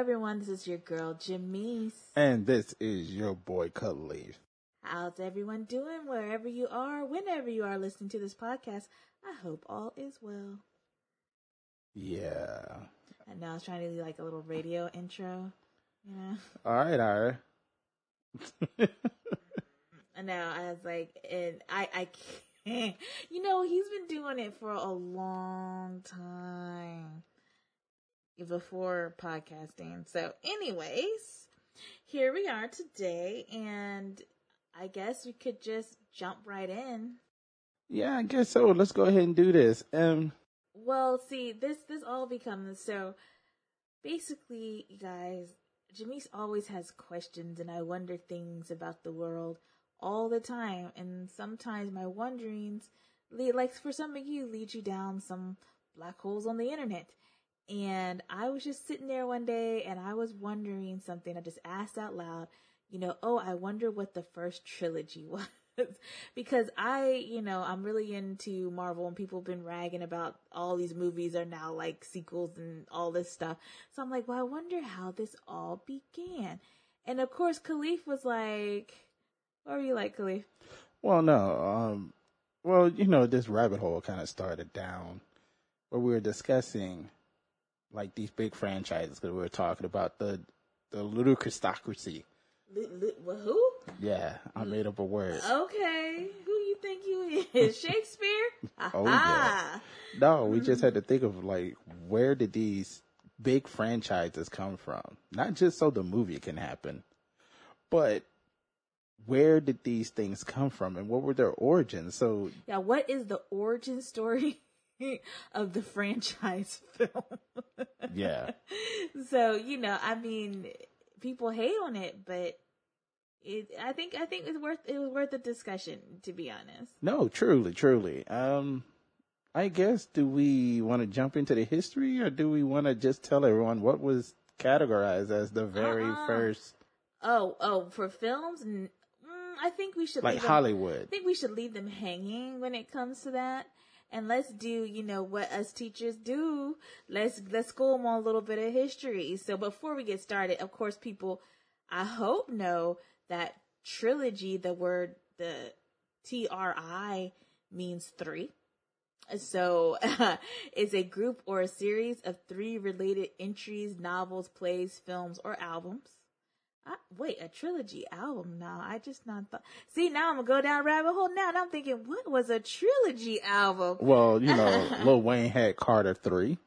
Everyone. This is your girl, Jamese. And this is your boy Caliph. How's everyone doing wherever you are, whenever you are listening to this podcast? I hope all is well. Yeah. And now I was trying to do like a little radio intro, you know? All right, all right. And now I was like, and I, I can't, you know, he's been doing it for a long time before podcasting. So, anyways, here we are today, and I guess we could just jump right in. Yeah, I guess so. Let's go ahead and do this. Um, Well, see, this this all becomes so. Basically, you guys, Jamese always has questions, and I wonder things about the world all the time. And sometimes my wonderings, lead, like for some of you, lead you down some black holes on the internet. And I was just sitting there one day, and I was wondering something. I just asked out loud, you know, oh, I wonder what the first trilogy was. because I, you know, I'm really into Marvel and people have been ragging about all these movies are now like sequels and all this stuff. So I'm like, well, I wonder how this all began. And of course, Caliph was like, what were you like, Caliph? well, no. Um, well, you know, this rabbit hole kind of started down where we were discussing like these big franchises because we were talking about the the ludicrousocracy. Li- wh- who? Yeah, I made up a word. Okay. Who you think you is? Shakespeare? Oh, Aha. No, we mm-hmm. just had to think of like where did these big franchises come from? Not just so the movie can happen, but where did these things come from and what were their origins? So Yeah, what is the origin story of the franchise film? yeah, so you know, I mean, people hate on it, but it. I think I think it's worth it was worth the discussion. To be honest, no, truly, truly. Um, I guess do we want to jump into the history or do we want to just tell everyone what was categorized as the very Uh-uh. first, oh oh, for films, mm, I think we should like leave them- Hollywood? I think we should leave them hanging when it comes to that. And let's do, you know, what us teachers do. Let's, let's school them on a little bit of history. So before we get started, of course, people, I hope know that trilogy, the word, the T-R-I means three. So, it's a group or a series of three related entries, novels, plays, films, or albums. I, wait, a trilogy album now. I just not thought. See, now I'm gonna go down rabbit hole now. And I'm thinking, what was a trilogy album? Well, you know, Lil Wayne had Carter three.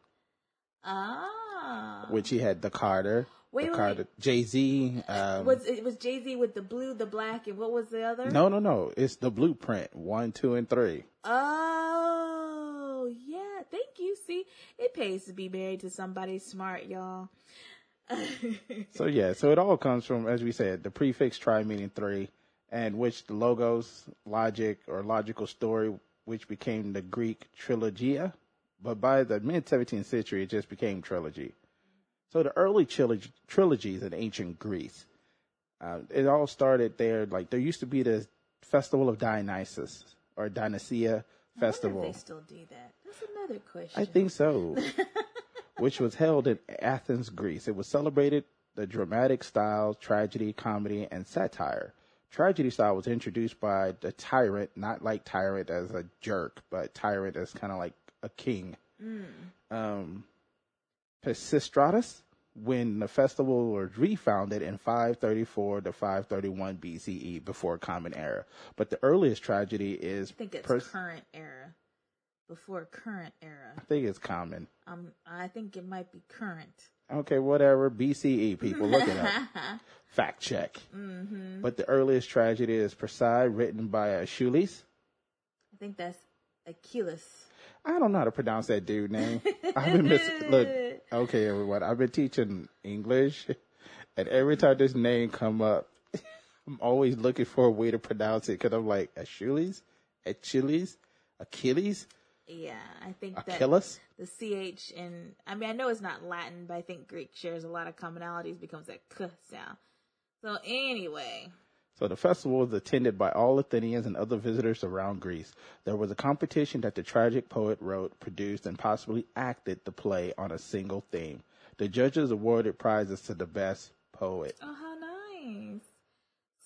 Ah, which he had the Carter, Wait, the wait, Carter, Jay Z. Um, was it was Jay Z with the blue, the black, and what was the other? no, no, no. It's the Blueprint one, two, and three. Oh, yeah. Thank you. See, it pays to be married to somebody smart, y'all. So yeah, so it all comes from, as we said, the prefix tri meaning three, and which the logos, logic, or logical story, which became the Greek trilogia. But by the mid 17th century, it just became trilogy. So the early trilogy, trilogies in ancient Greece, uh, it all started there. Like there used to be the festival of Dionysus or Dionysia I festival. if they still do that. That's another question. I think so. Which was held in Athens, Greece. It was celebrated the dramatic style, tragedy, comedy, and satire. Tragedy style was introduced by the tyrant, not like tyrant as a jerk, but tyrant as kind of like a king. Um, Pisistratus, when the festival was refounded in 534 to 531 BCE before Common Era. But the earliest tragedy is I think it's pers- current era. Before current era. I think it's common. Um, I think it might be current. Okay, whatever. BCE, people, look it up. Fact check. Mm-hmm. But the earliest tragedy is Preside, written by Achilles. I think that's Achilles. I don't know how to pronounce that dude name. I've been miss- look. Okay, everyone. I've been teaching English, and every time this name come up, I'm always looking for a way to pronounce it because I'm like Achilles, Achilles, Achilles, Yeah, I think that the ch and I mean I know it's not Latin, but I think Greek shares a lot of commonalities. Becomes that k sound. So anyway, So the festival was attended by all Athenians and other visitors around Greece. There was a competition that the tragic poet wrote, produced, and possibly acted the play on a single theme. The judges awarded prizes to the best poet. Oh, how nice.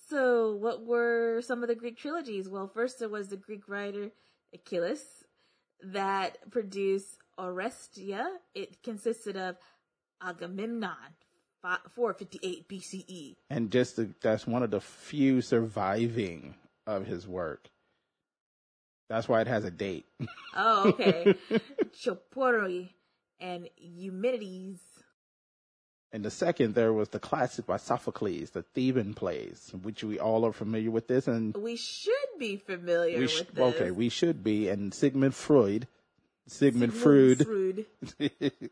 So, what were some of the Greek trilogies? Well, first there was the Greek writer Achilles that produced Oresteia. It consisted of Agamemnon, 458 BCE. And just the, that's one of the few surviving of his work. That's why it has a date. Oh, okay. Choephori and Eumenides. And the second, there was the classic by Sophocles, the Theban plays, which we all are familiar with this. And we should be familiar we sh- with this. Okay, we should be. And Sigmund Freud, Sigmund, Freud, Freud.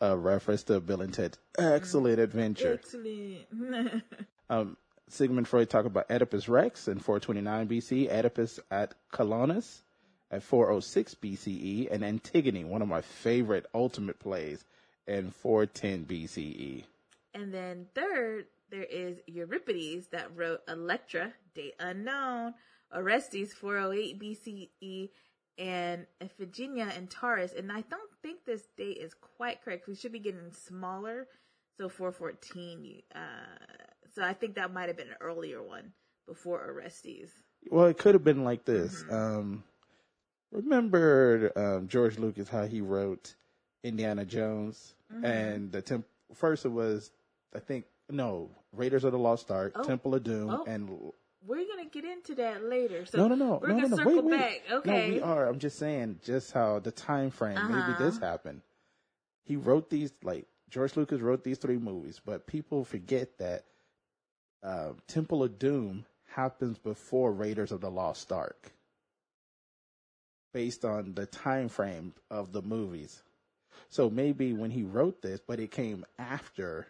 a reference to Bill and Ted's excellent adventure. Excellent. Um, Sigmund Freud talked about Oedipus Rex in 429 BC, Oedipus at Colonus at 406 BCE, and Antigone, one of my favorite ultimate plays, in 410 BCE. and then third, there is Euripides that wrote Electra, date unknown, Orestes, 408 BCE, and Iphigenia and Tauris. And I don't think this date is quite correct. We should be getting smaller. So 414. Uh, so I think that might have been an earlier one before Orestes. Well, it could have been like this. Um, remember um, George Lucas how he wrote Indiana Jones and the temp- first it was I think no Raiders of the Lost Ark, Oh. Temple of Doom, Oh. and We're gonna get into that later. So no no no we're no no gonna no circle wait wait back. no Okay. we are. I'm just saying just how the time frame maybe Uh-huh. this happened. He wrote these like George Lucas wrote these three movies, but people forget that uh, Temple of Doom happens before Raiders of the Lost Ark, based on the time frame of the movies. So maybe when he wrote this, but it came after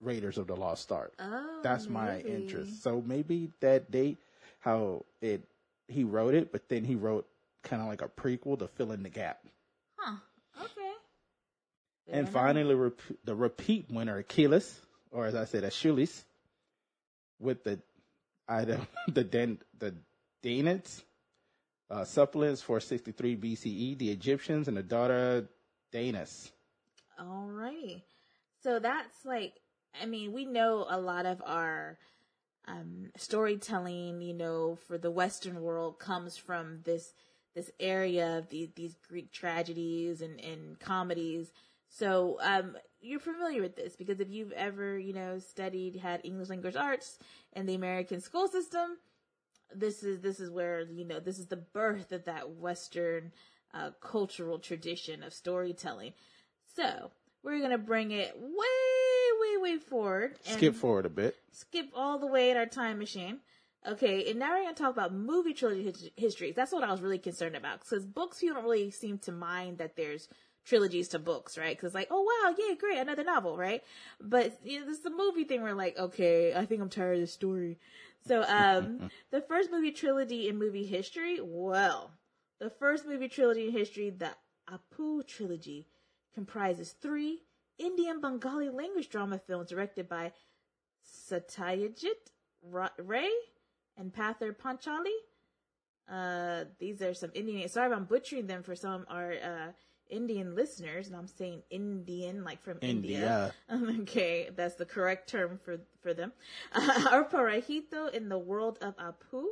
Raiders of the Lost Ark. Oh, That's my maybe. interest. So maybe that date, how it he wrote it, but then he wrote kind of like a prequel to fill in the gap. Huh. Okay. Fair And enough. finally, rep- the repeat winner, Achilles, or as I said, Achilles, with the item, the Den, the Danites, uh, supplements for 63 BCE, E, the Egyptians, and the daughter Danaus. Alrighty. So that's like, I mean, we know a lot of our um, storytelling, you know, for the Western world comes from this this area of the, these Greek tragedies and, and comedies. So um, you're familiar with this because if you've ever, you know, studied, had English language arts in the American school system, this is this is where you know this is the birth of that Western uh, cultural tradition of storytelling. So we're gonna bring it way, way, way forward. and Skip forward a bit. Skip all the way in our time machine. Okay, and now we're gonna talk about movie trilogy his- histories. That's what I was really concerned about because books you don't really seem to mind that there's trilogies to books, right? Because like, oh wow, yeah, great, another novel, right? But you know, this is the movie thing. We're like, okay, I think I'm tired of this story. So, um, the first movie trilogy in movie history, well, the first movie trilogy in history, the Apu trilogy, comprises three Indian Bengali language drama films directed by Satyajit Ray and Pather Panchali. Uh, these are some Indian. Sorry if I'm butchering them for some of our uh, Indian listeners, and I'm saying Indian like from India. okay, that's the correct term for for them. Uh, Arparahito in the world of Apu.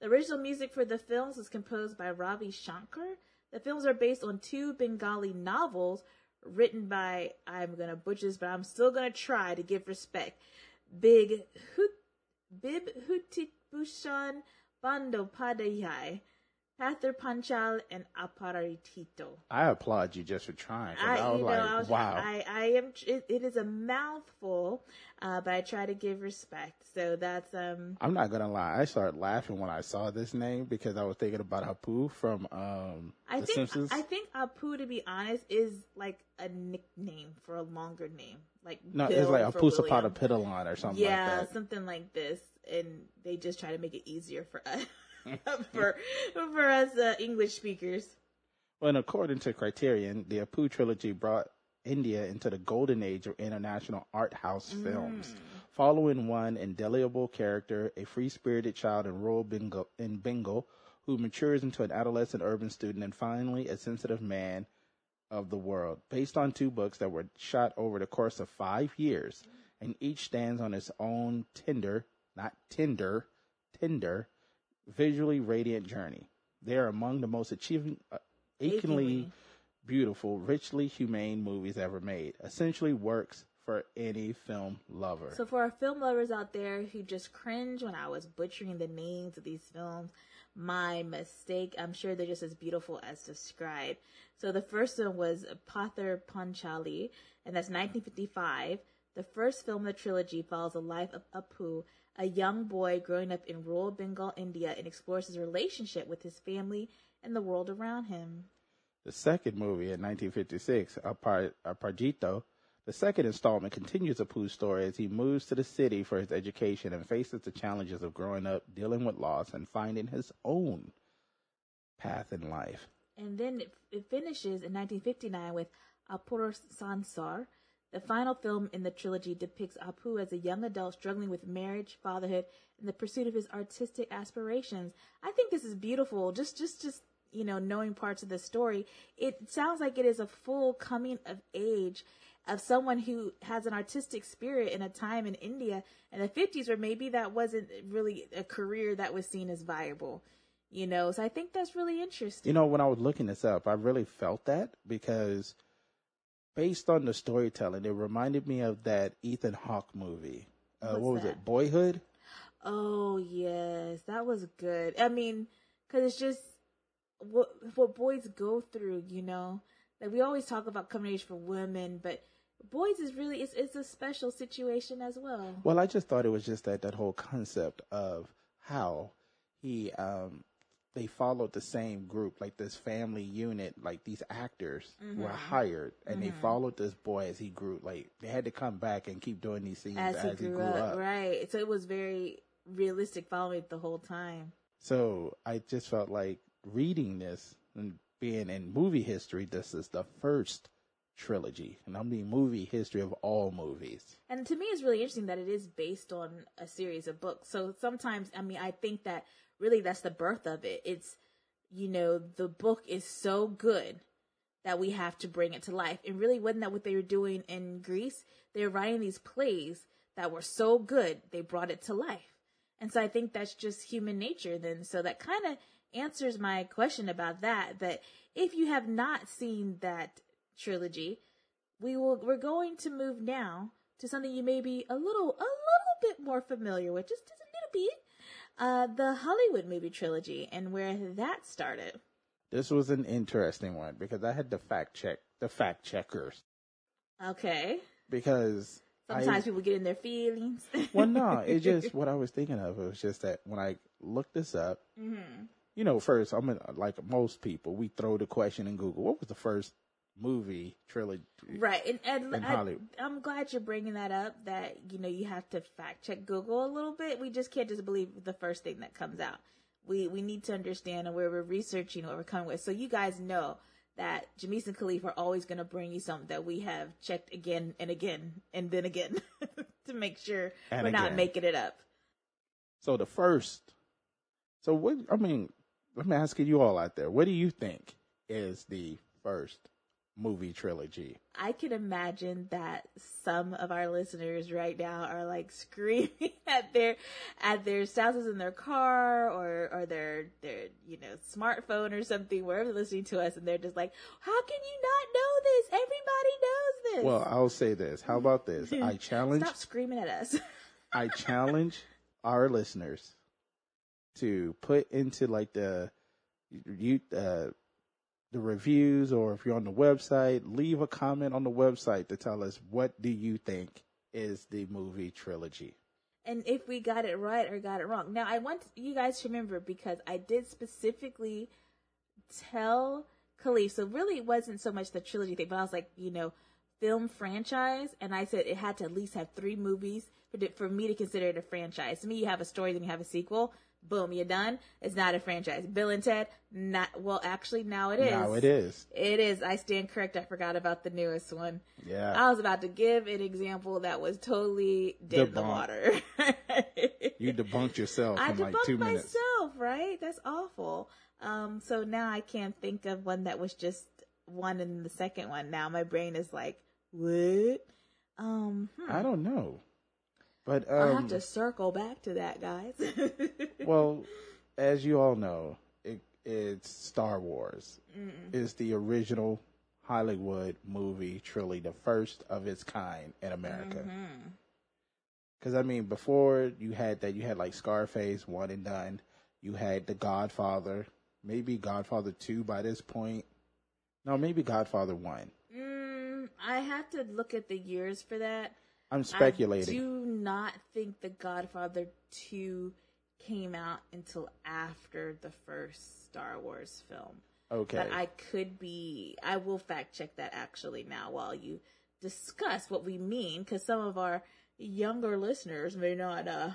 The original music for the films was composed by Ravi Shankar. The films are based on two Bengali novels written by I'm gonna butcher this, but I'm still gonna try to give respect. Big Hut Bib Hutitbhushan Bandopadahyay, Pathar Panchal, and Aparitito. I applaud you just for trying. I, I, was know, like, I was, wow. I, I am. It, it is a mouthful, uh, but I try to give respect. So that's um. I'm not gonna lie. I started laughing when I saw this name because I was thinking about Hapu from um, I The think Simpsons. I think Apu, to be honest, is like a nickname for a longer name, like no, Bill it's like Apusapata William. Pitalon or something yeah, like that. something like this, and they just try to make it easier for us, for for us uh, English speakers. Well, and according to Criterion, the Apu trilogy brought India into the golden age of international art house Mm. films, following one indelible character, a free-spirited child in rural Bengal, in Bengal, who matures into an adolescent urban student, and finally a sensitive man of the world, based on two books that were shot over the course of five years, and each stands on its own tender, not tinder, tender, visually radiant journey. They are among the most achieving, uh, achingly beautiful, richly humane movies ever made. Essentially, works for any film lover. So for our film lovers out there who just cringe when I was butchering the names of these films, my mistake. I'm sure they're just as beautiful as described. So the first one was Pather Panchali, and that's 1955. The first film in the trilogy follows the life of Apu, a young boy growing up in rural Bengal, India, and explores his relationship with his family and the world around him. The second movie in 1956, Apar- Aparjito, the second installment continues Apu's story as he moves to the city for his education and faces the challenges of growing up, dealing with loss, and finding his own path in life. And then it, it finishes in 1959 with Apur Sansar. The final film in the trilogy depicts Apu as a young adult struggling with marriage, fatherhood, and the pursuit of his artistic aspirations. I think this is beautiful. Just, just, just, you know, knowing parts of the story, it sounds like it is a full coming of age of someone who has an artistic spirit in a time in India in the 50s where maybe that wasn't really a career that was seen as viable. You know, so I think that's really interesting. You know, when I was looking this up, I really felt that because based on the storytelling, it reminded me of that Ethan Hawke movie. Uh, what was that? it? Boyhood? Oh yes, that was good. I mean, because it's just what what boys go through. You know, like we always talk about coming age for women, but boys is really it's it's a special situation as well. Well, I just thought it was just that that whole concept of how he um they followed the same group, like this family unit, like these actors Mm-hmm. were hired and they followed this boy as he grew. Like they had to come back and keep doing these scenes As as, he grew, up, right? So it was very realistic, following it the whole time. So I just felt like reading this and being in movie history, this is the first trilogy, and I'm the movie history of all movies. And to me, it's really interesting that it is based on a series of books. So sometimes, I mean, I think that really that's the birth of it. It's, you know, the book is so good that we have to bring it to life. And really, wasn't that what they were doing in Greece? They were writing these plays that were so good, they brought it to life. And so I think that's just human nature then. So that kind of answers my question about that, that if you have not seen that trilogy, we will we're going to move now to something you may be a little a little bit more familiar with, just, just a little bit. Uh, the Hollywood movie trilogy and where that started. This was an interesting one because I had to fact check the fact checkers Okay. because Sometimes I, people get in their feelings. well, no, it's just what I was thinking of. It was just that when I looked this up, Mm-hmm. you know, first I'm in, like most people, we throw the question in Google. What was the first movie trilogy? Right, and, and I. I'm glad you're bringing that up. That you know you have to fact check Google a little bit. We just can't just believe the first thing that comes out. We we need to understand where we're researching what we're coming with. So you guys know that Jamese and Caliph are always going to bring you something that we have checked again and again and then again to make sure And we're not making it up. So the first, so what? I mean, I'm asking you all out there. What do you think is the first movie trilogy? I can imagine that some of our listeners right now are like screaming at their at their spouses in their car or or their their you know smartphone or something wherever they're listening to us and they're just like, how can you not know this? Everybody knows this. Well, I'll say this. How about this? I challenge. stop screaming at us. I challenge our listeners to put into like the you uh the reviews or if you're on the website, leave a comment on the website to tell us what do you think is the movie trilogy. and if we got it right or got it wrong. Now, I want you guys to remember because I did specifically tell Caliph, so really it wasn't so much the trilogy thing, but I was like, you know, film franchise, and I said it had to at least have three movies for, for me to consider it a franchise. To me, you have a story, then you have a sequel. Boom, you're done. It's not a franchise. Bill and Ted, not well. Actually, now it is. Now it is. It is. I stand correct. I forgot about the newest one. Yeah. I was about to give an example that was totally dead in the water. You debunked yourself I like debunked minutes. myself, right? That's awful. Um, so now I can't think of one that was just one and the second one. Now my brain is like, what? Um, hmm. I don't know. But um, I'll have to circle back to that, guys. well, as you all know, it, it's Star Wars. Mm-mm. It's the original Hollywood movie truly the first of its kind in America. Because I mean, before you had that, you had like Scarface, one and done. You had The Godfather, maybe Godfather two by this point. No, maybe Godfather one. Mm, I have to look at the years for that. I'm speculating. I do not think The Godfather 2 came out until after the first Star Wars film. okay. But I could be, I will fact check that actually now while you discuss what we mean, because some of our younger listeners may not, uh,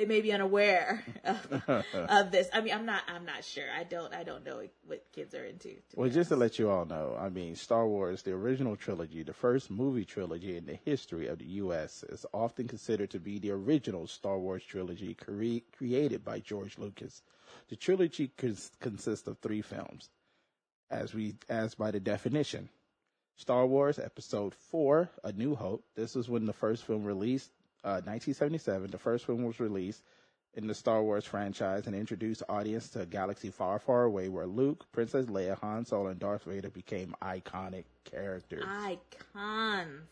they may be unaware of, of this. I mean, I'm not, I'm not sure. I don't, I don't know what kids are into. Well, just to let you all know, I mean, Star Wars, the original trilogy, the first movie trilogy in the history of the U.S., is often considered to be the original Star Wars trilogy cre- created by George Lucas. The trilogy cons- consists of three films, as we as by the definition. Star Wars Episode Four: A New Hope. This is when the first film released, uh, 1977. The first film was released in the Star Wars franchise and introduced audience to a galaxy far, far away where Luke, Princess Leia, Han Solo, and Darth Vader became iconic characters. icons.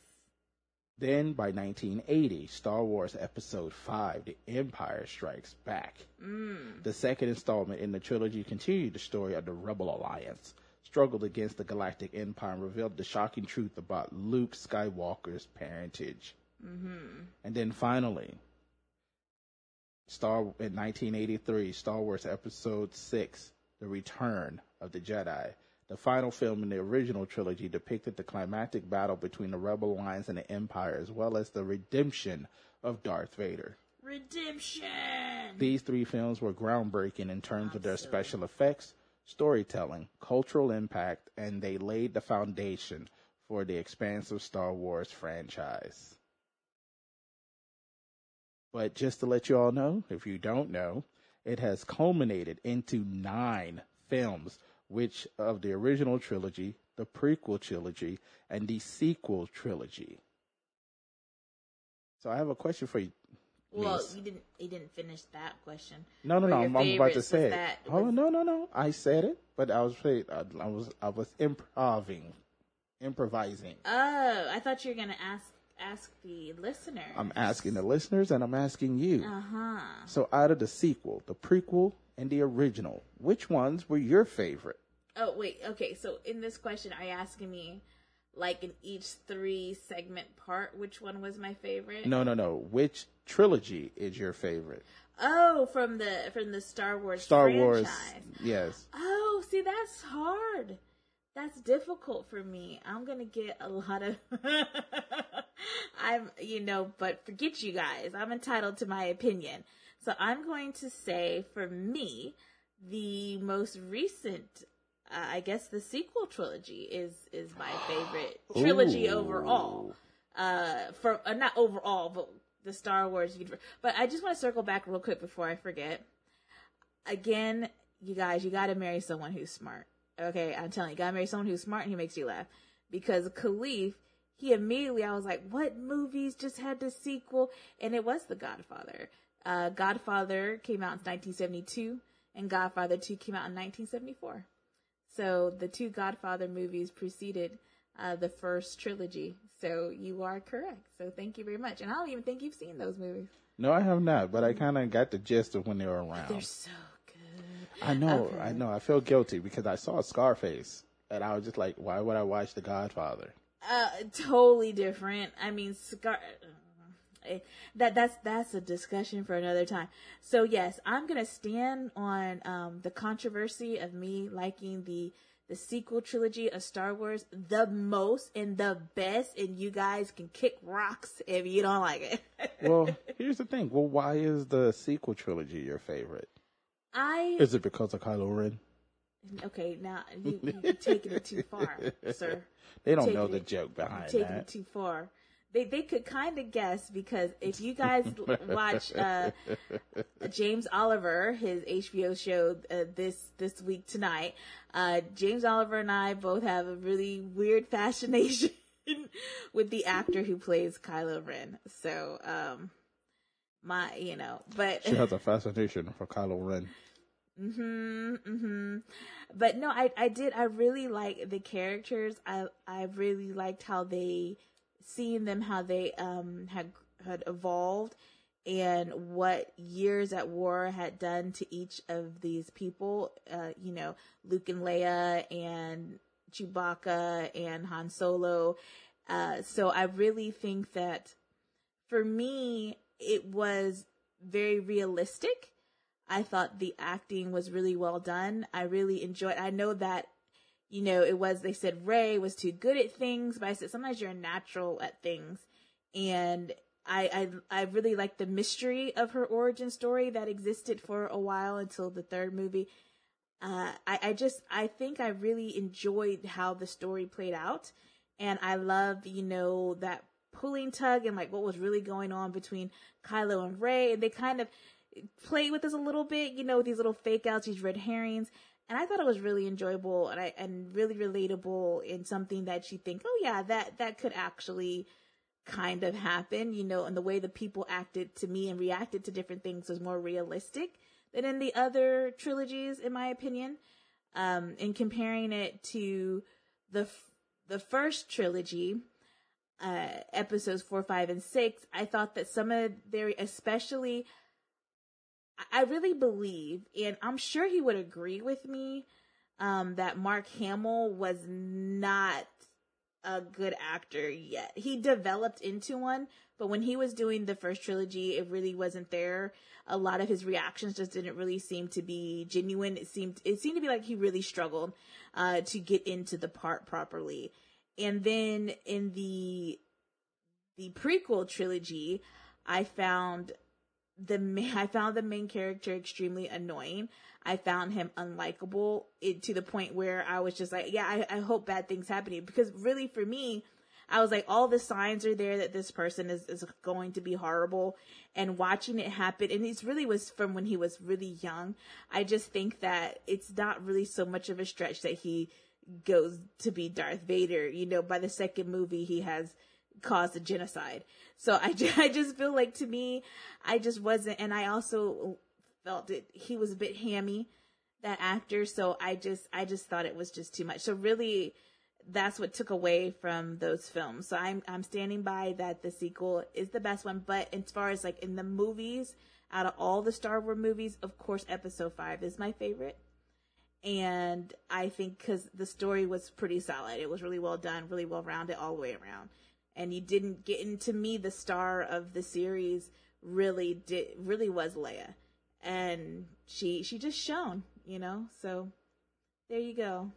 Then by 1980, Star Wars Episode 5, The Empire Strikes Back. Mm. The second installment in the trilogy continued the story of the Rebel Alliance, struggled against the Galactic Empire, and revealed the shocking truth about Luke Skywalker's parentage. Mm-hmm. And then finally, Star in 1983, Star Wars Episode 6, The Return of the Jedi. The final film in the original trilogy depicted the climactic battle between the Rebel Alliance and the Empire, as well as the redemption of Darth Vader. Redemption. These three films were groundbreaking in terms of their special effects, storytelling, cultural impact, and they laid the foundation for the expansive Star Wars franchise. But just to let you all know, if you don't know, it has culminated into nine films, which of the original trilogy, the prequel trilogy, and the sequel trilogy. So I have a question for you. Well, you didn't. He didn't finish that question. No, no, no. I'm, I'm about to say it. oh was- no, no, no. I said it, but I was I, I was I was improving, improvising. Oh, I thought you were gonna ask ask the listener. I'm asking the listeners, and I'm asking you. Uh huh. So, out of the sequel, the prequel, and the original, which ones were your favorite? Oh wait. Okay. So in this question, are you asking me, like in each three segment part, which one was my favorite? No, no, no. Which trilogy is your favorite? Oh, from the from the Star Wars Star franchise. Wars. Yes. Oh, see, that's hard. That's difficult for me. I'm gonna get a lot of. I'm, you know, but forget you guys. I'm entitled to my opinion. So I'm going to say, for me, the most recent, uh, I guess, the sequel trilogy is is my favorite trilogy Ooh. overall. Uh, for uh, not overall, but the Star Wars universe. But I just want to circle back real quick before I forget again, you guys, you gotta marry someone who's smart. Okay, I'm telling you, you gotta marry someone who's smart and who makes you laugh. Because Caliph, he immediately, I was like, what movies just had the sequel? And it was The Godfather. Uh, Godfather came out in 1972, and Godfather 2 came out in 1974. So the two Godfather movies preceded uh, the first trilogy. So you are correct. So thank you very much. And I don't even think you've seen those movies. No, I have not, but I kind of got the gist of when they were around. They're so. I know, Okay. I know. I feel guilty because I saw Scarface, and I was just like, why would I watch The Godfather? uh totally different i mean scar eh, that that's that's a discussion for another time so yes i'm gonna stand on um the controversy of me liking the the sequel trilogy of star wars the most and the best and you guys can kick rocks if you don't like it Well, here's the thing. Well, why is the sequel trilogy your favorite? I Is it because of Kylo Ren? okay now you, you're taking it too far sir They don't Taking know the it- joke behind taking that. it too far. they they could kind of guess because if you guys watch uh, James Oliver, his HBO show uh, this this week tonight, uh, James Oliver and I both have a really weird fascination with the actor who plays Kylo Ren. So, um, my you know, but she has a fascination for Kylo Ren. Mm-hmm. Mm-hmm. But no, I I did. I really like the characters. I I really liked how they seeing them how they um had had evolved and what years at war had done to each of these people. Uh, you know, Luke and Leia and Chewbacca and Han Solo. Uh, so I really think that for me, it was very realistic. I thought the acting was really well done. I really enjoyed. I know that you know, it was, they said Rey was too good at things, but I said sometimes you're natural at things. And I, I, I really like the mystery of her origin story that existed for a while until the third movie. Uh, I, I just, I think I really enjoyed how the story played out. And I love, you know, that pulling tug and like what was really going on between Kylo and Rey. And they kind of played with us a little bit, you know, these little fake outs, these red herrings and I thought it was really enjoyable and I and really relatable in something that you think, oh yeah, that that could actually kind of happen, you know, and the way the people acted to me and reacted to different things was more realistic than in the other trilogies, in my opinion. Um, in comparing it to the the first trilogy, uh, episodes four, five, and six, I thought that some of their, especially I really believe, and I'm sure he would agree with me, um, that Mark Hamill was not a good actor yet. He developed into one, but when he was doing the first trilogy, it really wasn't there. A lot of his reactions just didn't really seem to be genuine. It seemed it seemed to be like he really struggled uh, to get into the part properly. And then in the the prequel trilogy, I found the main, I found the main character extremely annoying. I found him unlikable it, to the point where I was just like, yeah, I, I hope bad things happen to you. Because really for me, I was like, all the signs are there that this person is, is going to be horrible and watching it happen. And it really was from when he was really young. I just think that it's not really so much of a stretch that he goes to be Darth Vader. You know, by the second movie, he has caused a genocide. So I, I just feel like to me, I just wasn't, and I also felt that he was a bit hammy, that actor. So I just, I just thought it was just too much. So really, that's what took away from those films. So I'm, I'm standing by that the sequel is the best one. But as far as like in the movies, out of all the Star Wars movies, of course, episode five is my favorite. And I think because the story was pretty solid, it was really well done, really well rounded all the way around and you didn't get into me the star of the series really did really was Leia. And she she just shone you know? So there you go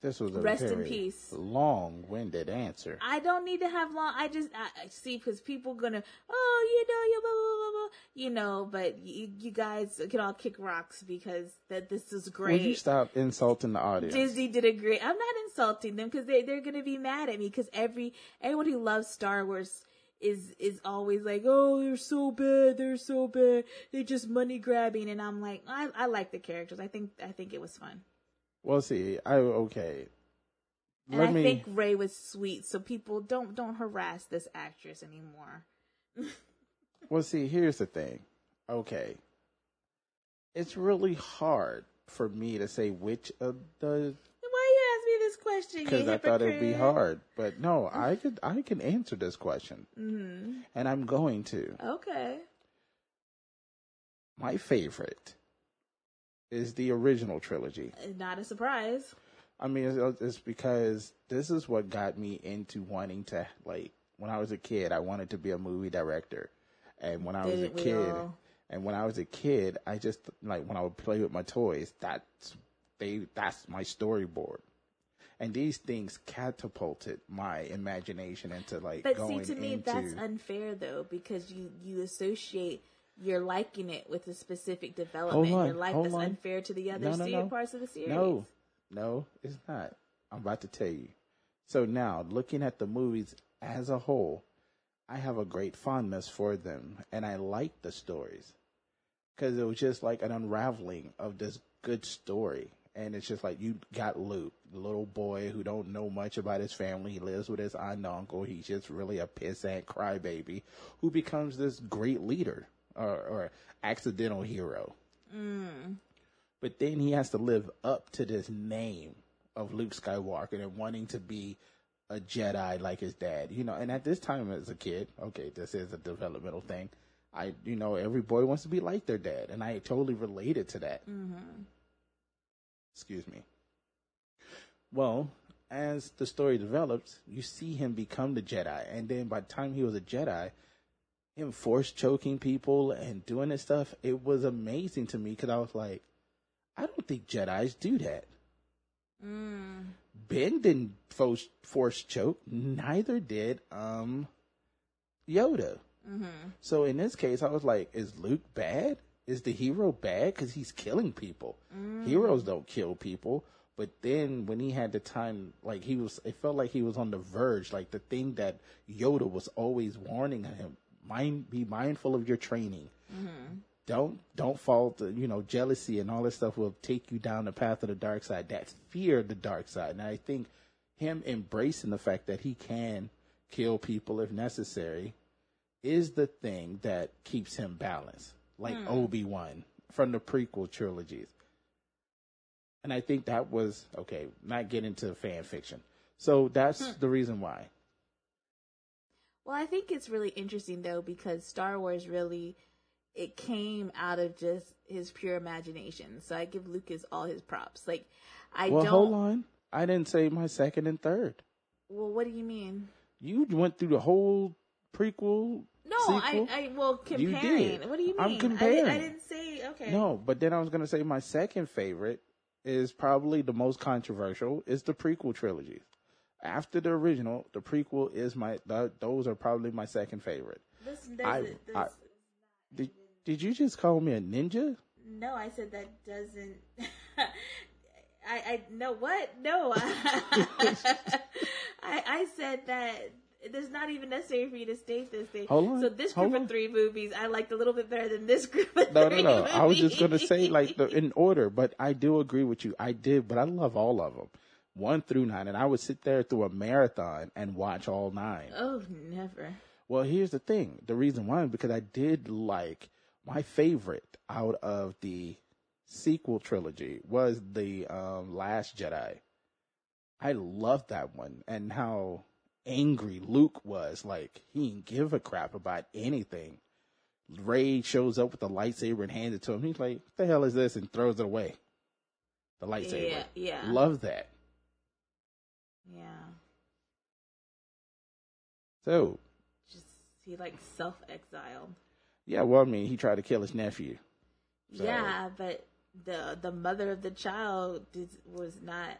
this was a rest in peace. Long-winded answer. I don't need to have long. I just I, see because people gonna oh you know you blah, blah, blah, you know, but you, you guys can all kick rocks because that this is great. Will you stop insulting the audience? Disney did a great. I'm not insulting them because they they're gonna be mad at me because every everyone who loves Star Wars is is always like, oh, they're so bad, they're so bad, they're just money grabbing, and I'm like, I I like the characters. I think I think it was fun. Well, see, I okay. And Let I me... think Rey was sweet, so people don't don't harass this actress anymore. well, see, here's the thing. Okay, it's really hard for me to say which of the. Why you ask me this question? Because I thought it'd be hard, but no, I could I can answer this question, mm-hmm. and I'm going to. Okay. My favorite is the original trilogy. Not a surprise. I mean, it's, it's, because this is what got me into wanting to like when I was a kid. I wanted to be a movie director, and when I was a kid, and when I was a kid, I just like when I would play with my toys. That's they. That's my storyboard. And these things catapulted my imagination into like. But see, to me, into... that's unfair though, because you you associate you're liking it with a specific development. On, Your life is on. unfair to the other no, no, no. parts of the series. No, no, it's not. I'm about to tell you. So now, looking at the movies as a whole, I have a great fondness for them, and I like the stories because it was just like an unraveling of this good story. And it's just like you got Luke, the little boy who don't know much about his family. He lives with his aunt and uncle. He's just really a pissant crybaby who becomes this great leader or, or accidental hero. Mm. But then he has to live up to this name of Luke Skywalker and wanting to be a Jedi like his dad. You know, and at this time as a kid, okay, this is a developmental thing. I, you know, every boy wants to be like their dad, and I totally related to that. Mm-hmm. Excuse me. Well, as the story develops, you see him become the Jedi, and then by the time he was a Jedi, him force choking people and doing this stuff, it was amazing to me because I was like, I don't think Jedi's do that. Mm. Ben didn't force, force choke, neither did um Yoda. Mm-hmm. So in this case, I was like, is Luke bad? Is the hero bad because he's killing people? Mm. Heroes don't kill people. But then when he had the time, like he was, it felt like he was on the verge. Like the thing that Yoda was always warning him: mind, be mindful of your training. Mm-hmm. Don't don't fall to you know jealousy and all this stuff will take you down the path of the dark side. That's fear of the dark side. And I think him embracing the fact that he can kill people if necessary is the thing that keeps him balanced, like Hmm. Obi Wan from the prequel trilogies. And I think that was okay. Not get into fan fiction, so that's Hmm. the reason why. Well, I think it's really interesting though because Star Wars really it came out of just his pure imagination. So I give Lucas all his props. Like I well, don't hold on. I didn't say my second and third. Well, what do you mean? You went through the whole prequel. No, sequel? I I well You did. What do you mean? I'm I, comparing. did, I didn't say okay. No, but then I was gonna say my second favorite is probably the most controversial is the prequel trilogy. After the original, the prequel is my. Th- those are probably my second favorite. This, this, I- this, I- Did Did you just call me a ninja? no, I said that doesn't. I I no what no. I I said that. It's not even necessary for you to state this thing. Hold on, So this group on. of three movies, I liked a little bit better than this group of No, no, three no. I was just gonna say like the, in order, but I do agree with you. I did, but I love all of them, one through nine, and I would sit there through a marathon and watch all nine. Oh, never. Well, here's the thing. The reason why is because I did like my favorite out of the sequel trilogy was the um, Last Jedi. I loved that one and how angry Luke was. Like he didn't give a crap about anything. Rey shows up with the lightsaber and hands it to him. He's like, "What the hell is this?" and throws it away. The lightsaber. Yeah, yeah, Love that. Yeah. So Just he like self exiled. yeah, well, I mean, he tried to kill his nephew. So- Yeah, but the the mother of the child did, was not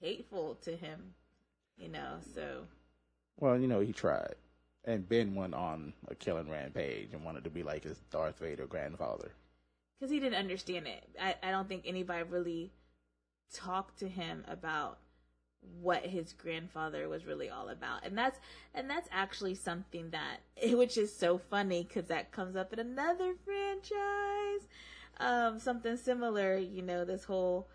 hateful to him, you know. So Well, you know, he tried. And Ben went on a killing rampage and wanted to be like his Darth Vader grandfather. because he didn't understand it, I I don't think anybody really talked to him about what his grandfather was really all about. And that's and that's actually something that which is so funny because that comes up in another franchise. Um something similar you know this whole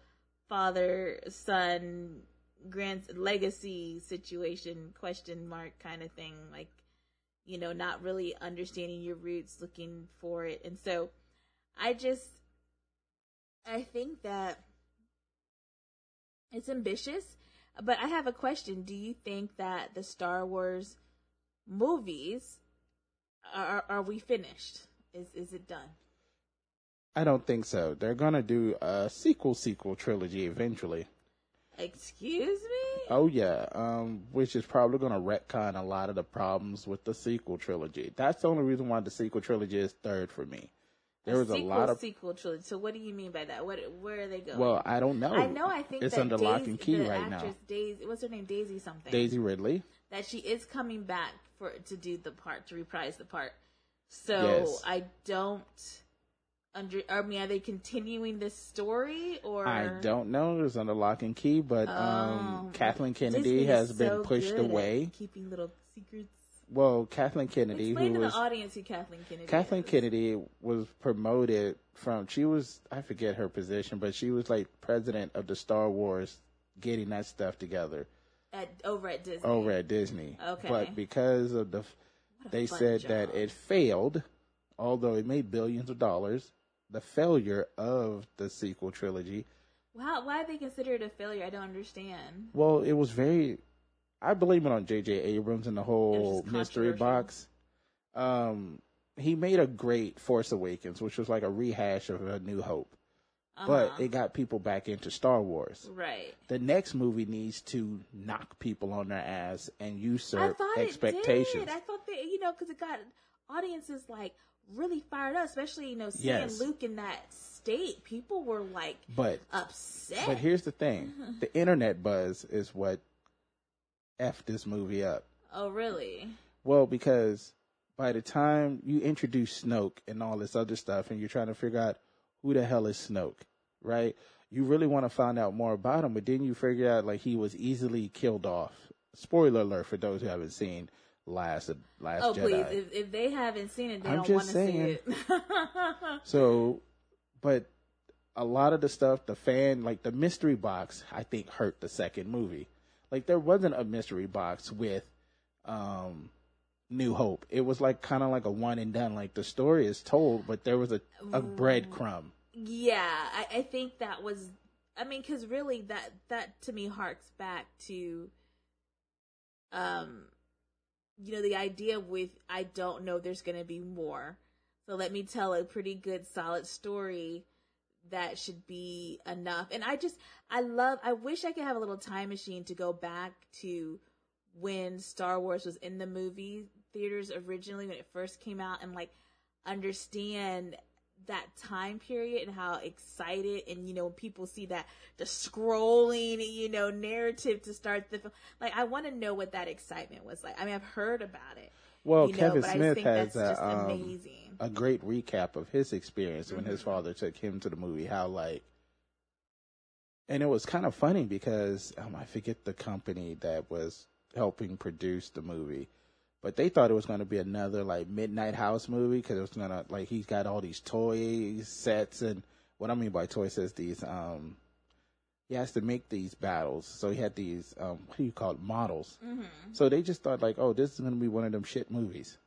father son grand legacy situation question mark kind of thing like you know not really understanding your roots looking for it. And so i just i think that it's ambitious but i have a question do you think that the star wars movies are are we finished is is it done I don't think so. They're gonna do a sequel sequel trilogy eventually. excuse me Oh yeah, um, which is probably gonna retcon a lot of the problems with the sequel trilogy. That's the only reason why the sequel trilogy is third for me. There was a lot of sequel trilogy. So what do you mean by that? What where are they going? well, I don't know. I know. I think it's that under Daisy, lock and key right now. Daisy, what's her name? Daisy something. Daisy Ridley. That she is coming back for to do the part to reprise the part. So Yes. I don't under. I mean, are they continuing this story or? I don't know. It's under lock and key, but um, Oh. Kathleen Kennedy Disney has been so pushed away. keeping little secrets. Well, Kathleen Kennedy, Explain who to was the audience who Kathleen Kennedy Kathleen is. Kennedy was promoted from she was I forget her position, but she was like president of the Star Wars getting that stuff together at over at Disney. over at Disney. Okay. But because of the they said job. that it failed, although it made billions of dollars, the failure of the sequel trilogy, Wow, why they consider it a failure? I don't understand. well, it was very I blame it on JJ Abrams and the whole mystery box. Um he made a great Force Awakens, which was like a rehash of A New Hope. but Uh-huh. it got people back into Star Wars. right. The next movie needs to knock people on their ass and I usurp thought expectations. it did. I thought that you know because it got audiences like really fired up, especially you know seeing Yes. Luke in that state. People were like But upset. but here's the thing: the internet buzz is what f this movie up. oh really? Well, because by the time you introduce Snoke and all this other stuff, and you're trying to figure out who the hell is Snoke, right? You really want to find out more about him, but then you figure out like he was easily killed off. Spoiler alert for those who haven't seen Last Last Oh Jedi. please! If, if they haven't seen it, they I'm don't just want to see saying. it. So, but a lot of the stuff, the fan, like the mystery box, I think hurt the second movie. Like there wasn't a mystery box with um New Hope. It was like kind of like a one and done. Like the story is told, but there was a a breadcrumb. Yeah, I, I think that was. I mean, because really, that that to me harks back to, um, you know, the idea with I don't know there's going to be more, so let me tell a pretty good, solid story that should be enough. And I just, I love. I wish I could have a little time machine to go back to when Star Wars was in the movie theaters originally when it first came out and like understand that time period and how excited and you know when people see that the scrolling you know narrative to start the film like i want to know what that excitement was like i mean i've heard about it Well, you know, Kevin Smith think has that's just a, um, amazing a great recap of his experience when Mm-hmm. his father took him to the movie. How like, and it was kind of funny because um, I forget the company that was helping produce the movie, but they thought it was going to be another like Midnight House movie because it was gonna like he's got all these toy sets and what I mean by toy sets these um he has to make these battles so he had these um what do you call it models Mm-hmm. so they just thought like oh this is going to be one of them shit movies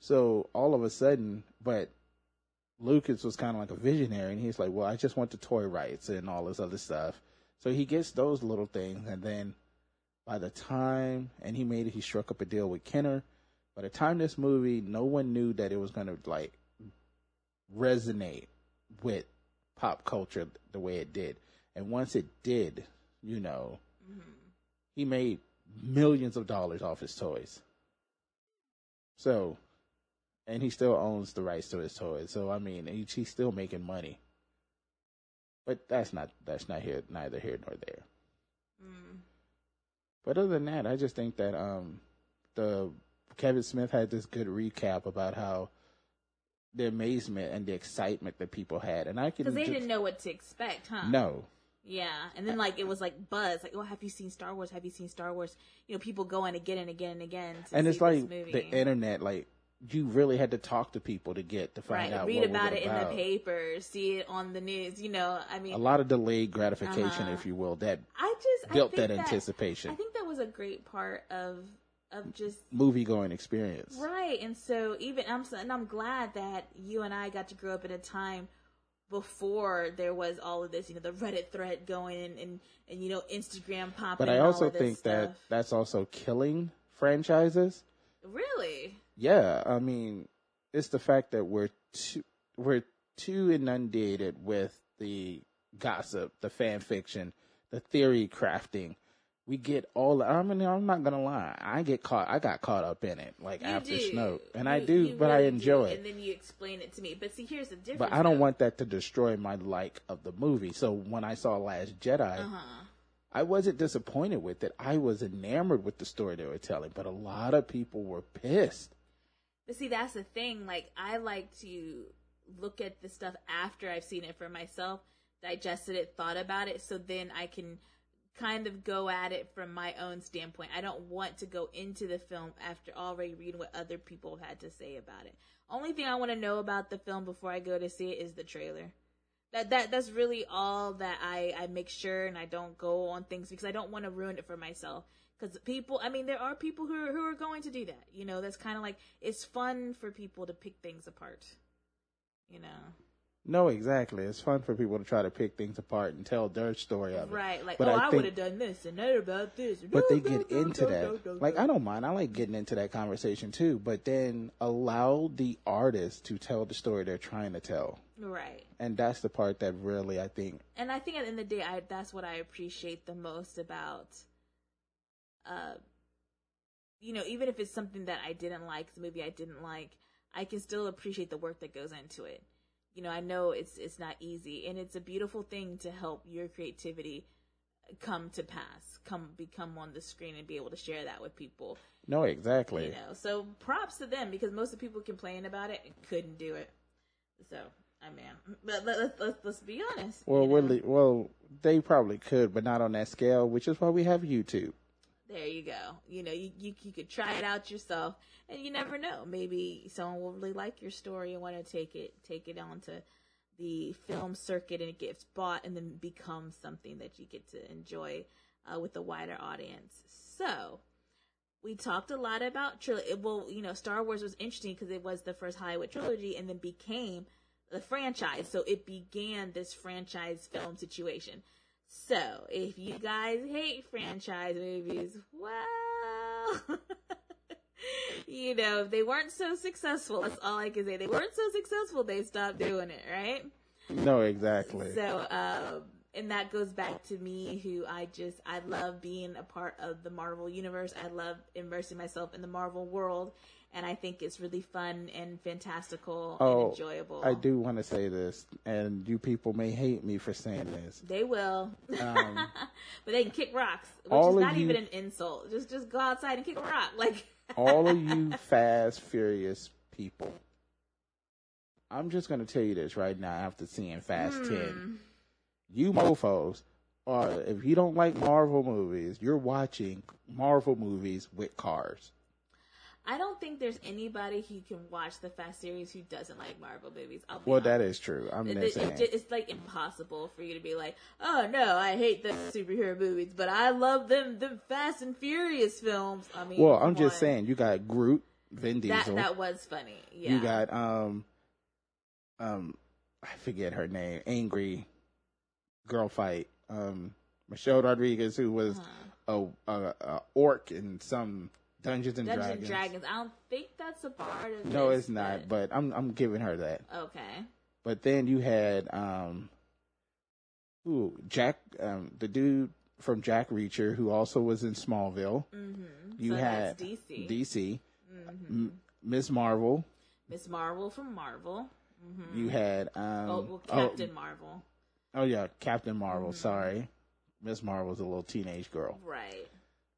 so all of a sudden, but Lucas was kind of like a visionary, and he's like, "Well, I just want the toy rights and all this other stuff." So he gets those little things, and then by the time, and he made it, he struck up a deal with Kenner. By the time this movie, no one knew that it was going to like resonate with pop culture the way it did, and once it did, you know, mm-hmm. he made millions of dollars off his toys. So, and he still owns the rights to his toys. So I mean, he, he's still making money. But that's not that's not here neither here nor there. mm. But other than that, I just think that um the Kevin Smith had this good recap about how the amazement and the excitement that people had, and I can because they just- didn't know what to expect huh no. Yeah, and then like it was like buzz, like, "Oh, have you seen Star Wars? Have you seen Star Wars?" You know, people going again and again and again. And it's like the internet, like you really had to talk to people to get to find right? out. Read about it about. in the paper, see it on the news. You know, I mean, A lot of delayed gratification, Uh-huh. if you will, that I just built I think that anticipation. I think that was a great part of of just movie going experience. right. And so even I'm and I'm glad that you and I got to grow up at a time before there was all of this. You know, the Reddit thread going and and, and you know Instagram popping. But I also think that that's also killing franchises. really. Yeah, I mean, it's the fact that we're too we're too inundated with the gossip, the fan fiction, the theory crafting. We get all. I mean, I'm not gonna lie. I get caught. I got caught up in it, like You after do. Snoke, and I do, you but I enjoy do, it. And then you explain it to me. But see, here's the difference. But I don't though. want that to destroy my like of the movie. So when I saw Last Jedi, Uh-huh. I wasn't disappointed with it. I was enamored with the story they were telling, but a lot of people were pissed. See, that's the thing. Like, I like to look at the stuff after I've seen it for myself, digested it, thought about it, so then I can kind of go at it from my own standpoint. I don't want to go into the film after already reading what other people had to say about it. Only thing I want to know about the film before I go to see it is the trailer. That that that's really all that I I make sure and I don't go on things because I don't want to ruin it for myself. Because people, I mean, there are people who are, who are going to do that. You know, that's kind of like it's fun for people to pick things apart. You know. No, exactly. It's fun for people to try to pick things apart and tell their story of it. Right, like But oh, I I, would have done this and that about this. But they No, get no, into that. Like. I don't mind. I like getting into that conversation too. But then allow the artist to tell the story they're trying to tell, right. and that's the part that really I think. and I think at the end of the day, I that's what I appreciate the most about, uh, you know, even if it's something that I didn't like, the movie I didn't like, I can still appreciate the work that goes into it. You know, I know it's it's not easy, and it's a beautiful thing to help your creativity come to pass, come become on the screen, and be able to share that with people. No, exactly. You know, so props to them because most of the people complain about it and couldn't do it. So. I mean, but let, let, let's let's be honest. Well, really, well, they probably could, but not on that scale, which is why we have YouTube. There you go. You know, you, you you could try it out yourself, and you never know. Maybe someone will really like your story and want to take it take it onto the film circuit, and it gets bought, and then becomes something that you get to enjoy uh, with a wider audience. So, we talked a lot about trilogy. Well, you know, Star Wars was interesting because it was the first Hollywood trilogy, and then became the franchise. So it began this franchise film situation. So, if you guys hate franchise movies, well, you know, if they weren't so successful, that's all I can say. They weren't so successful, they stopped doing it, right? No, exactly. So, um, and that goes back to me, who I just, I love being a part of the Marvel universe. I love immersing myself in the Marvel world. And I think it's really fun and fantastical Oh, and enjoyable. I do want to say this, and you people may hate me for saying this. They will. Um, but they can kick rocks, which is not you- even an insult. Just just go outside and kick a rock. Like all of you fast, furious people. I'm just going to tell you this right now after seeing Fast Hmm. 10. You mofos are, if you don't like Marvel movies, you're watching Marvel movies with cars. I don't think there's anybody who can watch the Fast series who doesn't like Marvel movies. I'll be Well, honest. that is true. I'm It- just it- saying. it it's like impossible for you to be like, oh no, I hate the superhero movies, but I love them, them Fast and Furious films. I mean, well, I'm just on. saying, you got Groot, Vin that Diesel. that was funny. Yeah, You got um um I forget her name. Angry girl fight. Um Michelle Rodriguez who was Uh-huh. a, a, a orc in some Dungeons and Dungeons Dragons. Dragons. I don't think that's a part of. No, this, it's not, but I'm I'm giving her that. okay. But then you had um who Jack um the dude from Jack Reacher who also was in Smallville. Mm-hmm. You so had that's DC. DC, mm-hmm. Miss Marvel. Miss Marvel from Marvel. Mm-hmm. You had um oh, well, oh, Captain Marvel. Oh yeah, Captain Marvel. Mhm. Sorry, Miss Marvel's a little teenage girl. Right.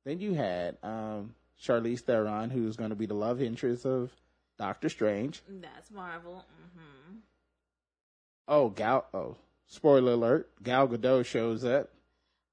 Then you had um, Charlize Theron, who's going to be the love interest of Doctor Strange. That's Marvel. Mm-hmm. Oh, Gal. Oh, spoiler alert: Gal Gadot shows up.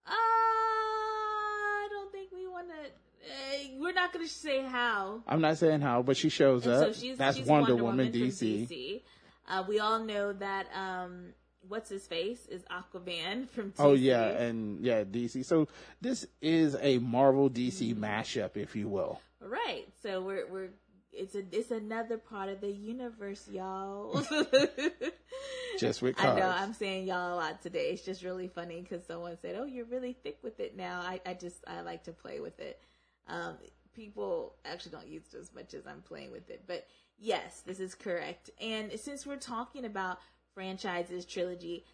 Uh, I don't think we want to. Uh, we're not going to say how. I'm not saying how, but she shows And up. so she's, That's she's Wonder, Wonder, Woman, from DC. DC. Uh, we all know that. Um, what's his face is Aquaman from. DC. Oh yeah, and yeah, DC. So this is a Marvel DC Mm-hmm. mashup, if you will. Right. So we're we're it's a it's another part of the universe, y'all. Just with I know I'm saying y'all a lot today. It's just really funny because someone said, "Oh, you're really thick with it now." I I just I like to play with it. Um, people actually don't use it as much as I'm playing with it, but yes, this is correct. And since we're talking about franchises, trilogy,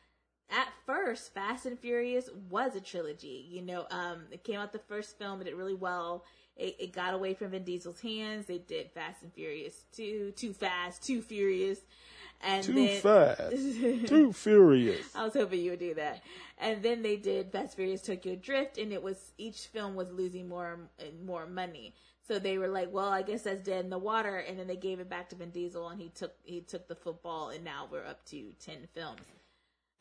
at first, Fast and Furious was a trilogy. You know, um, it came out the first film, it did really well. It, it got away from Vin Diesel's hands. They did Fast and Furious 2, Too Fast, Too Furious. And Too then, fast, too furious. I was hoping you would do that. And then they did Fast and Furious Tokyo Drift, and it was each film was losing more and more money. So they were like, "Well, I guess that's dead in the water." And then they gave it back to Vin Diesel, and he took he took the football, and now we're up to ten films.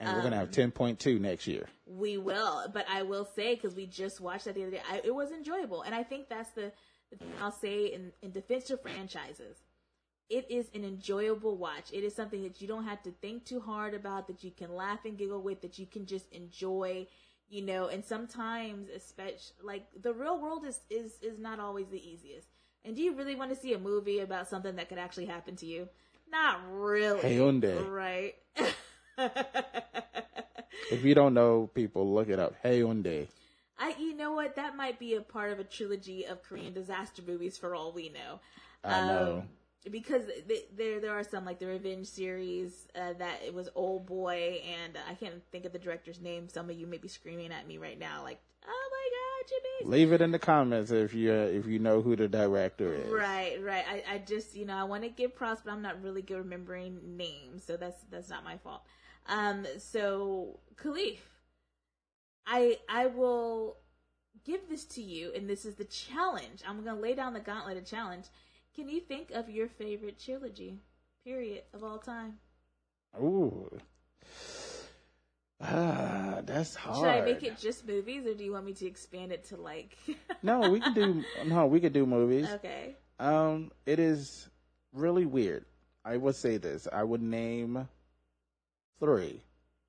And we're gonna have um, ten point two next year. We will, but I will say because we just watched that the other day, I, it was enjoyable, and I think that's the, the thing I'll say in in defense of franchises. It is an enjoyable watch. It is something that you don't have to think too hard about, that you can laugh and giggle with, that you can just enjoy, you know. And sometimes, especially like the real world is is is not always the easiest. And do you really want to see a movie about something that could actually happen to you? Not really. Hyundai. Right. If you don't know, people look it up. Hyundai. I, you know what? That might be a part of a trilogy of Korean disaster movies, for all we know. I know. Um, because th- there, there are some like the Revenge series uh, that it was Old Boy, and uh, I can't think of the director's name. Some of you may be screaming at me right now, like, "Oh my God, Jimmy!" Leave it in the comments if you uh, if you know who the director is. Right, right. I, I just, you know, I want to give props, but I'm not really good remembering names, so that's that's not my fault. Um, so Caliph, I I will give this to you, and this is the challenge. I'm gonna lay down the gauntlet of challenge. Can you think of your favorite trilogy, period, of all time? Ooh. Ah, that's hard. Should I make it just movies, or do you want me to expand it to like? no, we can do no, we could do movies. okay. Um, it is really weird. I would say this. I would name three.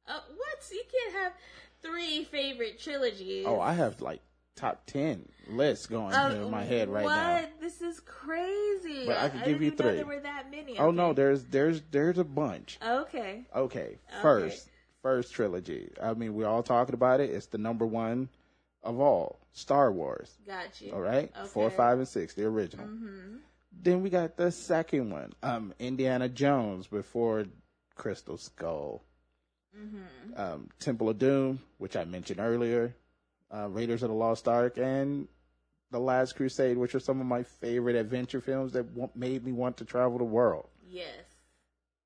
Uh, what? You can't have three favorite trilogies. Oh, I have like top ten lists going Uh, in my head right now. what? now. This is crazy. But I could I give you three. there were that many. Oh no, there's there's there's a bunch. Okay. Okay, first first trilogy. I mean, we're all talking about it. It's the number one of all. Star Wars. Got you. All right, four, five, and six, the original. Mm-hmm. Then we got the second one, um, Indiana Jones before Crystal Skull, Mm-hmm. um, Temple of Doom, which I mentioned earlier, uh, Raiders of the Lost Ark, and The Last Crusade, which are some of my favorite adventure films that w- made me want to travel the world. Yes.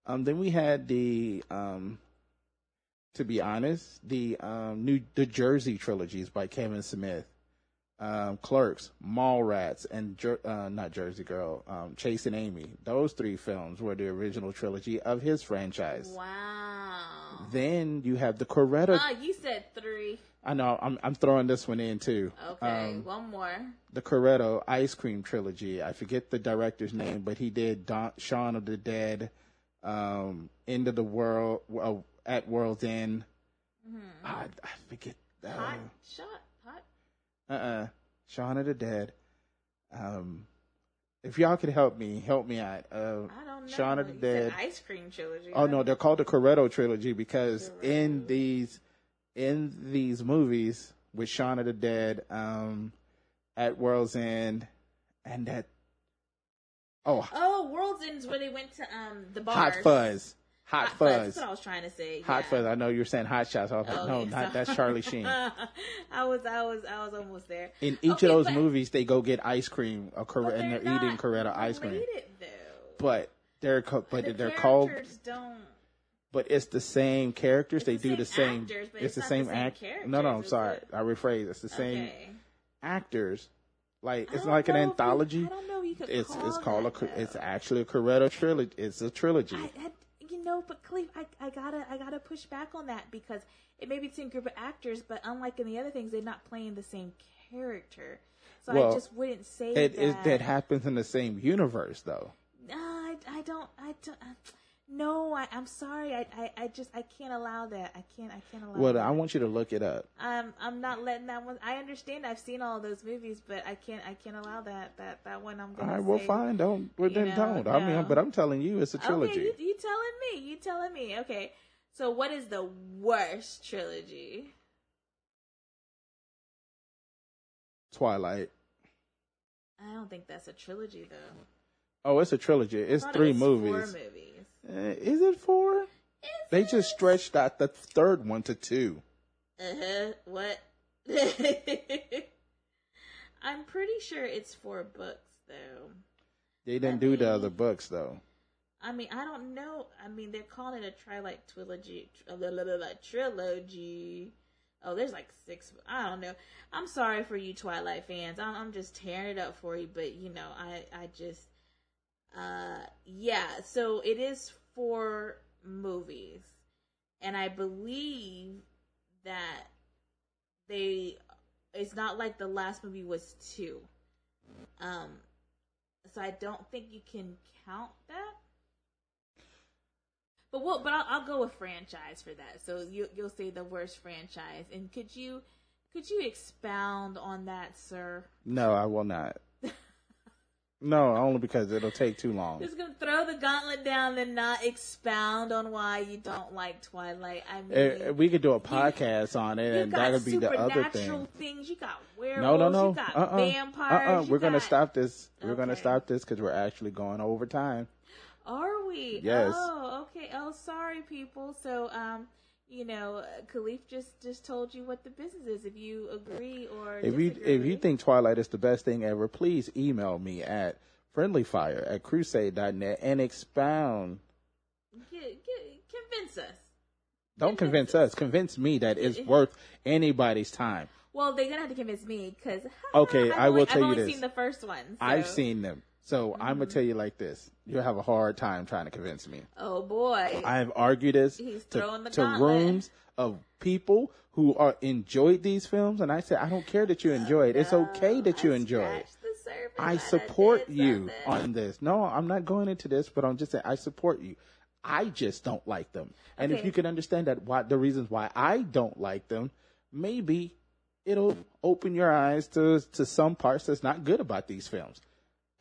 Um, then we had the, um, to be honest, the um, new the Jersey trilogies by Kevin Smith, um, Clerks, Mallrats, and Jer- uh, not Jersey Girl, um, Chasing Amy. Those three films were the original trilogy of his franchise. Wow. Then you have the Coretta. Ah, you said three. I know I'm I'm throwing this one in too. Okay, Um, one more. the Coretto ice cream trilogy. I forget the director's name, but he did Dawn, Shaun of the Dead, um, End of the World, well, at World's End. I, I forget. Uh, Hot shot. Hot. uh-uh. Shaun of the Dead. Um, if y'all could help me, help me out. Uh, I don't know. Shaun of the You Dead. ice cream trilogy. Oh no, they're called the Coretto trilogy because in these in these movies with Shaun of the Dead, um, at World's End, and that oh Oh, World's End's where they went to um the bars. Hot Fuzz, Hot, Hot Fuzz, That's what I was trying to say. Hot yeah. Fuzz. I know you're saying Hot Shots. I was like, Oh, no, yeah, not so- that's Charlie Sheen. I was, I was, I was almost there. In each Okay, of those but- movies, they go get ice cream, a Cor- and they're, eating Coretta ice cream. related. But they're co- but the they're called. Don't. But it's the same characters. It's they the do the same same. actors, but it's, the same the same act. No, no, I'm sorry. it? I rephrase. It's the same Okay. actors. Like it's like an anthology. I don't know. You could It's it's called a. cor- It's actually a Corretto trilogy. It's a trilogy. I, I, you know, but Cleve, I, I gotta, I gotta push back on that because it may be the same group of actors, but unlike in the other things, they're not playing the same character. So I just wouldn't say It that. that happens in the same universe though. No, I, I don't, I don't. I, no, I, I'm sorry. I, I, I just, I can't allow that. I can't, I can't allow. Well, that. I want you to look it up. Um, I'm not letting that one. I understand. I've seen all of those movies, but I can't. I can't allow that. That that one. I'm gonna. right, well, fine. Don't. Well, then know, don't. I mean, but I'm telling you, it's a trilogy. Okay, you, you telling me? You telling me? Okay. So, what is the worst trilogy? Twilight. I don't think that's a trilogy, though. Oh, it's a trilogy. It's thought it three Four movies. Uh, is it four? They just stretched out the third one to two. Uh huh. What? I'm pretty sure it's four books, though. They didn't Let do the other books though. I mean, I don't know. I mean, they're calling it a Twilight trilogy. tr- blah, blah, blah, blah, trilogy. Oh, there's like six. I don't know. I'm sorry for you Twilight fans. I'm, I'm just tearing it up for you, but you know, I, I just, uh, yeah. So it is four movies, and I believe that they it's not like the last movie was two. Um, so I don't think you can count that. But what? But I'll, I'll go with franchise for that. So you you'll say the worst franchise, and could you could you expound on that, sir? No, I will not. No, only because it'll take too long. Just gonna throw the gauntlet down and not expound on why you don't like Twilight. I mean, Eh, we could do a podcast on it, and that would be the other thing. things. You got werewolves. No, no, no. You got Uh-uh. vampires. Uh-uh. We're gonna stop this. We're gonna stop this because we're actually going over time. Are we? Yes. Oh, okay. Oh, sorry, people. So, um, you know, Caliph just just told you what the business is. If you agree or If you if you think Twilight is the best thing ever, please email me at friendlyfire at crusade.net and expound. Get, get, convince us. Don't convince us. Convince me that it's worth anybody's time. Well, they're gonna have to convince me because Okay, I will only, tell I've you this. seen the first one. so- I've seen them. So I'm gonna tell mm-hmm. you like this: you'll have a hard time trying to convince me. Oh boy. I have argued this He's to, the to rooms of people who are enjoyed these films, and I said, I don't care that you enjoy it. It's oh, okay that you I enjoy it. scratched the surface I support did you something. on this. No, I'm not going into this, but I'm just saying I support you. I just don't like them. And if you can understand that why the reasons why I don't like them, maybe it'll open your eyes to to some parts that's not good about these films.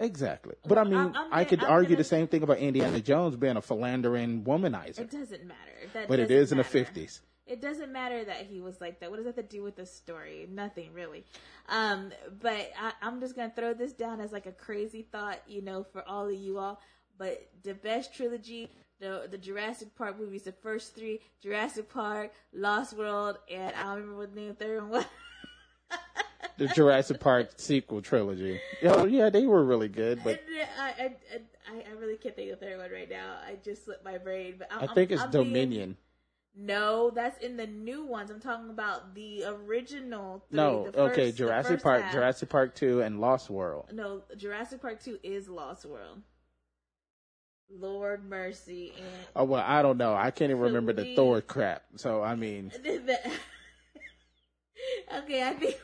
Exactly. But I mean, I'm- I'm I could I'm argue gonna- the same thing about Indiana Jones being a philandering womanizer. It doesn't matter. That but it doesn't is in the 50s. It doesn't matter that he was like that. What does that have to do with the story? Nothing really. Um, but I, I'm just gonna throw this down as like a crazy thought, you know, for all of you all. But the best trilogy, the the Jurassic Park movies, the first three, Jurassic Park, Lost World, and I don't remember what the name of the third one was. The Jurassic Park sequel trilogy. Oh, yeah, they were really good, but uh, I, I, I, I really can't think of the third one right now. I just slipped my brain. But I'm, I think it's I'm being- Dominion. No, that's in the new ones. I'm talking about the original. Three, No, the okay, first- the Jurassic Park, half. Jurassic Park 2 and Lost World. No, Jurassic Park Two is Lost World. Lord mercy and Oh well, I don't know. I can't even remember the. Thor crap. So I mean, okay, I think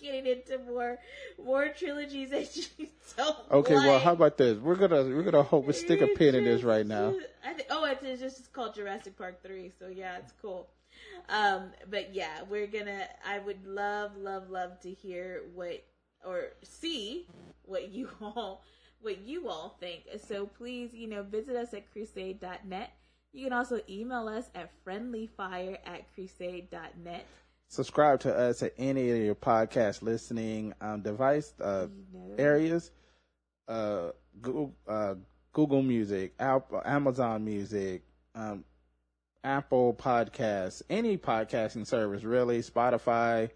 getting into more more trilogies that you don't. okay, well, how about this? We're gonna we're gonna hope we stick a pin in this right now. I think, oh, it's, it's just called Jurassic Park Three, so yeah, it's cool. Um, but yeah, we're gonna. I would love, love, love to hear what or see what you all what you all think. So please, you know, visit us at crusade.net. You can also email us at friendlyfire at crusade.net. Subscribe to us at any of your podcast listening um, device uh, areas. Uh, Google, uh, Google Music, Apple, Amazon Music, um, Apple Podcasts, any podcasting service really, Spotify.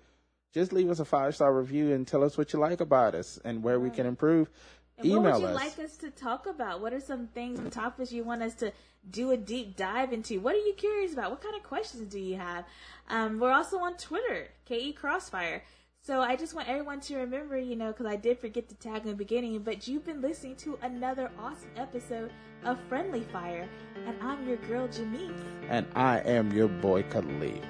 Just leave us a five star review and tell us what you like about us and where we can improve. And Email what would you us. like us to talk about? What are some things and topics you want us to do a deep dive into? What are you curious about? What kind of questions do you have? Um, we're also on Twitter, KE Crossfire. So I just want everyone to remember, you know, because I did forget to tag in the beginning, but you've been listening to another awesome episode of Friendly Fire, and I'm your girl, Jamese. And I am your boy, Khalid.